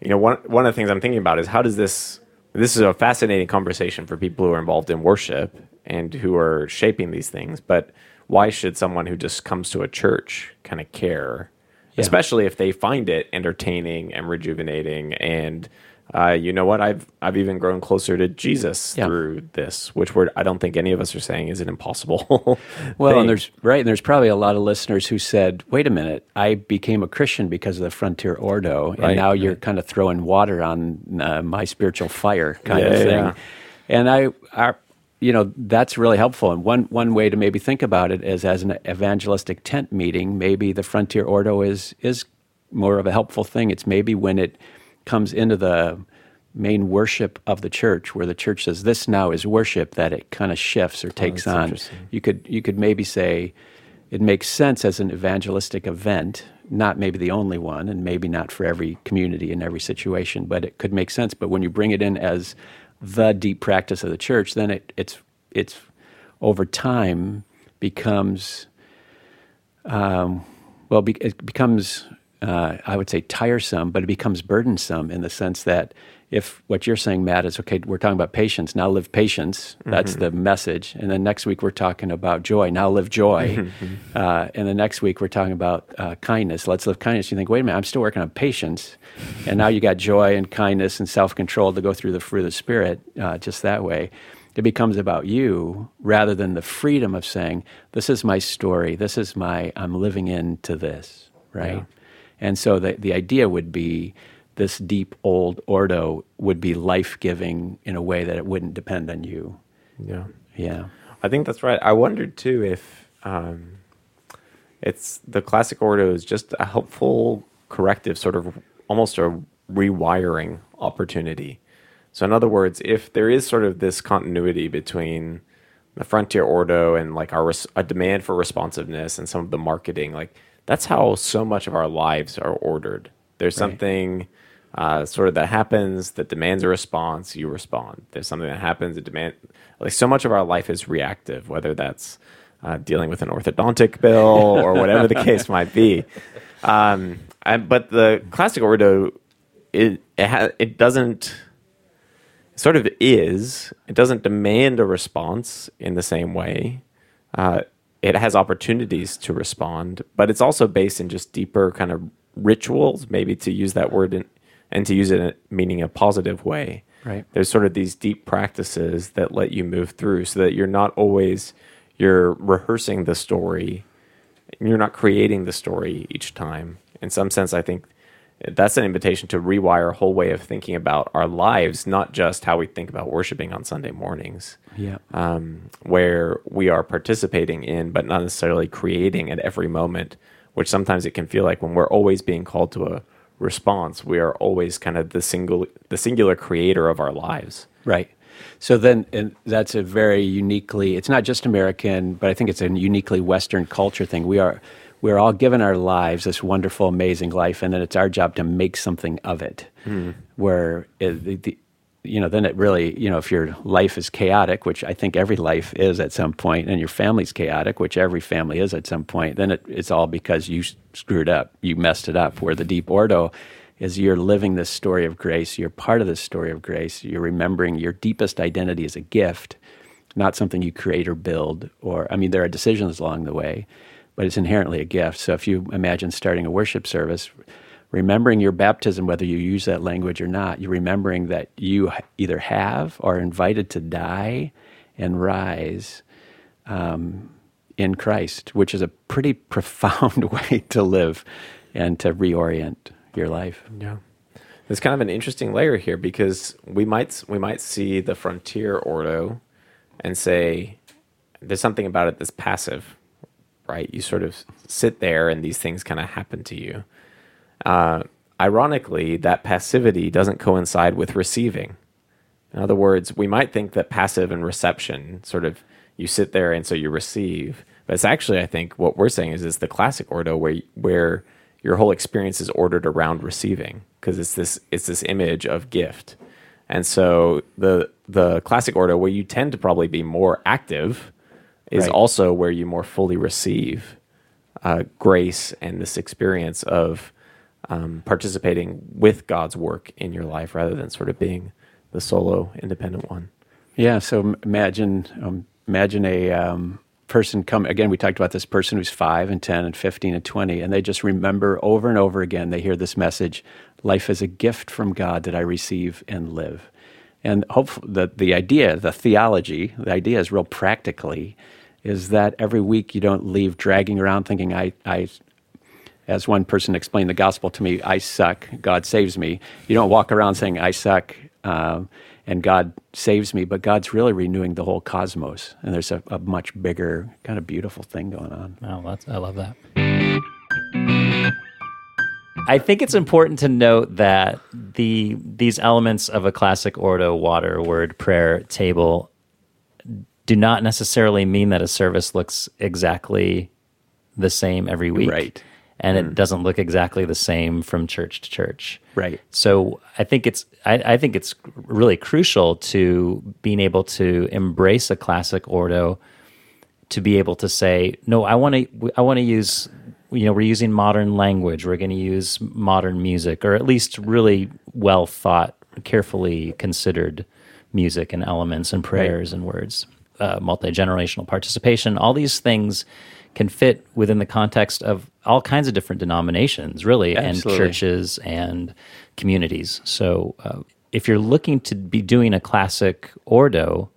you know, one one of the things I'm thinking about is how does this this is a fascinating conversation for people who are involved in worship and who are shaping these things, but why should someone who just comes to a church kind of care? Especially if they find it entertaining and rejuvenating and uh, you know what? I've I've even grown closer to Jesus Yeah. through this, which we're I don't think any of us are saying is an impossible. Well, thing. and there's right, and there's probably a lot of listeners who said, "Wait a minute, I became a Christian because of the Frontier Ordo, and Right, now you're kind of throwing water on uh, my spiritual fire, kind Yeah, of thing." yeah. And I, I, you know, that's really helpful. And one one way to maybe think about it is as an evangelistic tent meeting. Maybe the Frontier Ordo is is more of a helpful thing. It's maybe when it comes into the main worship of the church where the church says this now is worship that it kind of shifts or takes Oh, on. you could you could maybe say it makes sense as an evangelistic event not maybe the only one and maybe not for every community in every situation but it could make sense. But when you bring it in as the deep practice of the church then it, it's it's over time becomes um, well be, it becomes uh, i would say tiresome but it becomes burdensome in the sense that if what you're saying matt is okay we're talking about patience now live patience that's the message. And then next week we're talking about joy now live joy. Uh, and the next week we're talking about uh, kindness let's live kindness. You think wait a minute i'm still working on patience. And now you got joy and kindness and self-control to go through the fruit of the spirit uh, just that way. It becomes about you rather than the freedom of saying this is my story this is my i'm living into this right and so the, the idea would be this deep old ordo would be life-giving in a way that it wouldn't depend on you yeah. yeah I think that's right. I wondered too if um, it's the classic ordo is just a helpful corrective, sort of almost a rewiring opportunity. So, in other words, if there is sort of this continuity between the frontier ordo and like our res- a demand for responsiveness and some of the marketing, like that's how so much of our lives are ordered. There's Right. something uh, sort of that happens that demands a response, you respond. There's something that happens that demand like so much of our life is reactive, whether that's uh, dealing with an orthodontic bill or whatever the case might be. Um, I, but the classic ordo, it it, ha- it doesn't it sort of is. It doesn't demand a response in the same way. Uh, it has opportunities to respond, but it's also based in just deeper kind of rituals, maybe to use that word in, and to use it in meaning a positive way. Right. There's sort of these deep practices that let you move through so that you're not always you're rehearsing the story. You're not creating the story each time. In some sense, I think that's an invitation to rewire a whole way of thinking about our lives, not just how we think about worshiping on Sunday mornings yeah um, where we are participating in, but not necessarily creating at every moment, which sometimes it can feel like when we're always being called to a response, we are always kind of the single, the singular creator of our lives. Right. So then, and that's a very uniquely, it's not just American, but I think it's a uniquely Western culture thing. We are, we're all given our lives this wonderful, amazing life, and then it's our job to make something of it. Hmm. Where, it, the, the, you know, then it really, you know, if your life is chaotic, which I think every life is at some point, and your family's chaotic, which every family is at some point, then it, it's all because you screwed up, you messed it up. Where the deep ordo is you're living this story of grace, you're part of this story of grace, you're remembering your deepest identity as a gift, not something you create or build, or, I mean, there are decisions along the way, but it's inherently a gift. So if you imagine starting a worship service, remembering your baptism, whether you use that language or not, you're remembering that you either have or are invited to die and rise um, in Christ, which is a pretty profound way to live and to reorient your life. Yeah. There's kind of an interesting layer here because we might we might see the frontier ordo and say there's something about it that's passive, right? You sort of sit there and these things kind of happen to you. Uh, ironically, that passivity doesn't coincide with receiving. In other words, we might think that passive and reception sort of you sit there and so you receive, but it's actually I think what we're saying is is the classic ordo where where your whole experience is ordered around receiving because it's this it's this image of gift. And so the the classic ordo where you tend to probably be more active is Right. also where you more fully receive uh, grace and this experience of um, participating with God's work in your life rather than sort of being the solo independent one. Yeah. So imagine, um, imagine a um, person come again. We talked about this person who's five and ten and fifteen and twenty, and they just remember over and over again. They hear this message: "Life is a gift from God that I receive and live." And hopefully, the the idea, the theology, the idea is real practically, is that every week you don't leave dragging around thinking I I as one person explained the gospel to me, I suck, God saves me. You don't walk around saying, I suck, um, and God saves me, but God's really renewing the whole cosmos. And there's a, a much bigger, kind of beautiful thing going on. That's, I love that. I think it's important to note that the these elements of a classic ordo water word prayer table do not necessarily mean that a service looks exactly the same every week. Right. And it mm. doesn't look exactly the same from church to church. Right. So I think it's I, I think it's really crucial to being able to embrace a classic ordo to be able to say no i want to i want to use you know we're using modern language. We're going to use modern music or at least really well thought carefully considered music and elements and prayers and words uh, multi-generational participation. All these things can fit within the context of all kinds of different denominations really Absolutely. and churches and communities. So uh, if you're looking to be doing a classic ordo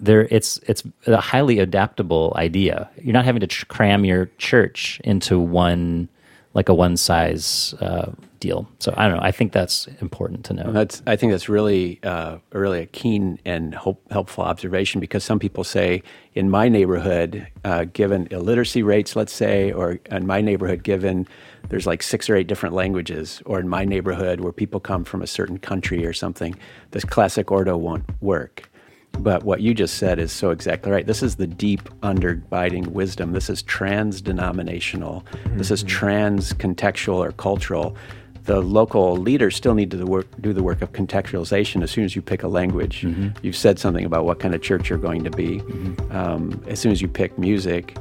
there it's it's a highly adaptable idea. You're not having to tr- cram your church into one like a one size uh, deal. So I don't know. I think that's important to know. That's, I think that's really, uh, really a keen and hope, helpful observation because some people say, in my neighborhood, uh, given illiteracy rates, let's say, or in my neighborhood, given there's like six or eight different languages, or in my neighborhood where people come from a certain country or something, this classic ordo won't work. But what you just said is so exactly right. This is the deep, underbiding wisdom. This is trans denominational. This is mm-hmm. trans contextual or cultural. The local leaders still need to do the work, do the work of contextualization as soon as you pick a language. Mm-hmm. You've said something about what kind of church you're going to be. Mm-hmm. Um, as soon as you pick music,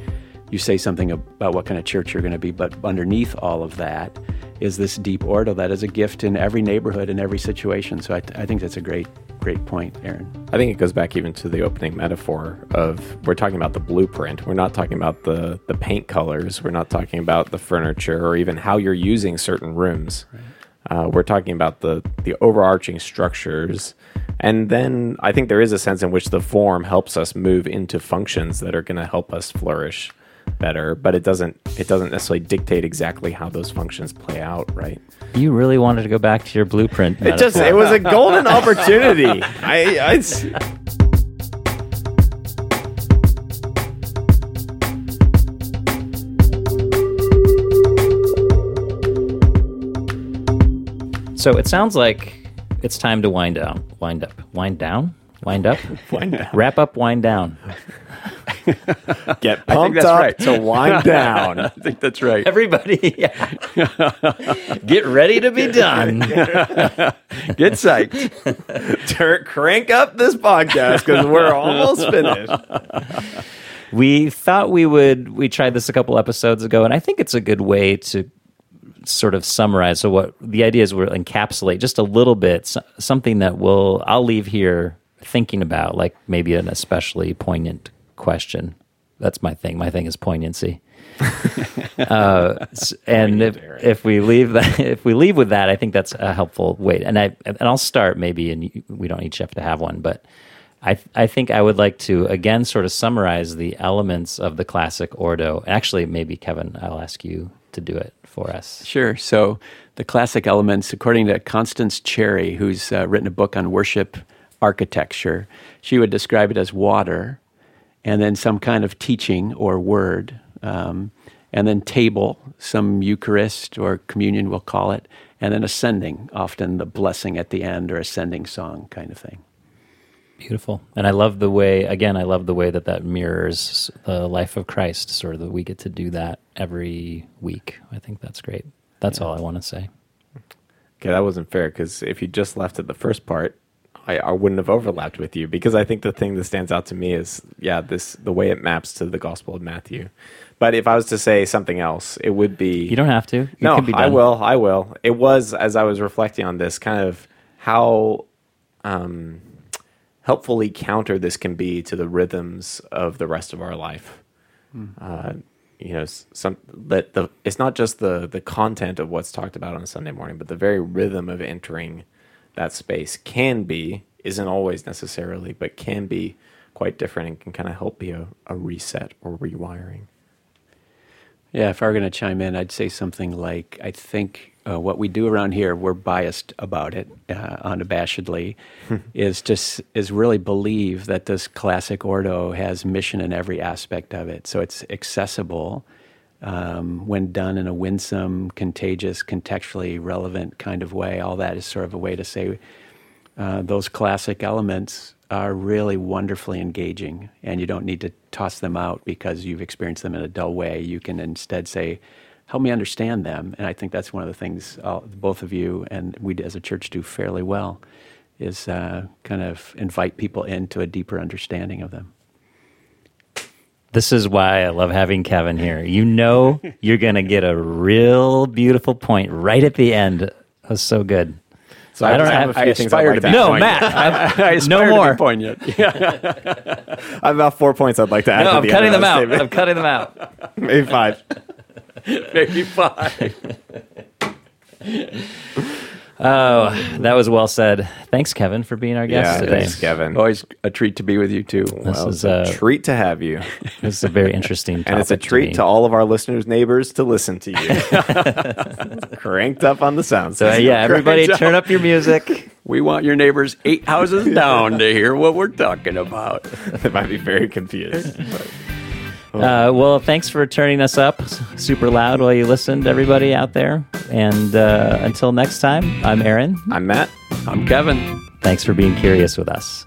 you say something about what kind of church you're going to be. But underneath all of that is this deep ordo that is a gift in every neighborhood and every situation. So I, th- I think that's a great, great point, Aaron. I think it goes back even to the opening metaphor of we're talking about the blueprint. We're not talking about the the paint colors. We're not talking about the furniture or even how you're using certain rooms. Uh, we're talking about the the overarching structures, and then I think there is a sense in which the form helps us move into functions that are going to help us flourish better. But it doesn't it doesn't necessarily dictate exactly how those functions play out, right? You really wanted to go back to your blueprint. It just it was a golden opportunity. I, I it's- So it sounds like it's time to wind down. Wind up. Wind down. Wind up. Wind down. Wrap up. Wind down. get pumped up right. to wind down. I think that's right. Everybody, yeah. get ready to be done. Get psyched. Turn, crank up this podcast because we're almost finished. We thought we would. We tried this a couple episodes ago, and I think it's a good way to sort of summarize. So, what the idea is, we'll encapsulate just a little bit something that will I'll leave here thinking about, like maybe an especially poignant question. That's my thing. My thing is poignancy. uh, and if, if we leave that, if we leave with that, I think that's a helpful way. And I and I'll start maybe, and we don't each have to have one, but I I think I would like to again sort of summarize the elements of the classic Ordo. Actually, maybe Kevin, I'll ask you to to do it for us. Sure. So the classic elements, according to Constance Cherry, who's uh, written a book on worship architecture, she would describe it as water, and then some kind of teaching or word, um, and then table, some Eucharist or communion, we'll call it, and then ascending, often the blessing at the end or ascending song kind of thing. Beautiful. And I love the way, again, I love the way that that mirrors the life of Christ, sort of that we get to do that every week. I think that's great. That's all I want to say. Okay, that wasn't fair because if you just left at the first part, I, I wouldn't have overlapped with you because I think the thing that stands out to me is yeah, this the way it maps to the Gospel of Matthew. But if I was to say something else, it would be You don't have to. You no, can be I will. I will. It was as I was reflecting on this, kind of how um, helpfully counter this can be to the rhythms of the rest of our life. Uh, you know, some that the it's not just the the content of what's talked about on a Sunday morning, but the very rhythm of entering that space can be isn't always necessarily, but can be quite different and can kind of help be a, a reset or rewiring. Yeah, if I were going to chime in, I'd say something like I think uh, what we do around here, we're biased about it uh, unabashedly, is just is really believe that this classic Ordo has mission in every aspect of it. So it's accessible um, when done in a winsome, contagious, contextually relevant kind of way. All that is sort of a way to say uh, those classic elements are really wonderfully engaging, and you don't need to toss them out because you've experienced them in a dull way. You can instead say, "Help me understand them," and I think that's one of the things uh, both of you and we as a church do fairly well, is uh, kind of invite people into a deeper understanding of them. This is why I love having Kevin here. You know, you're going to get a real beautiful point right at the end. That was so good. So I don't just have- a few I things I'd aspire like to to be. No, poignant. Matt. I aspire to be more. poignant. Yeah. I have about four points I'd like to add. No, to I'm the cutting them out. statement. I'm cutting them out. Maybe five. Maybe five. Oh, that was well said. Thanks, Kevin, for being our guest Yeah, today. thanks, Kevin. Always a treat to be with you too. This Well, is it's a uh, treat to have you, this is a very interesting topic. and it's a treat me. to, all of our listeners' neighbors to listen to you. Cranked up on the sound. So uh, system. yeah, everybody, job. turn up your music. We want your neighbors eight houses down to hear what we're talking about. they might be very confused. but- Uh, well, thanks for turning us up super loud while you listened, everybody out there. And uh, until next time, I'm Aaron. I'm Matt. I'm Kevin. Thanks for being curious with us.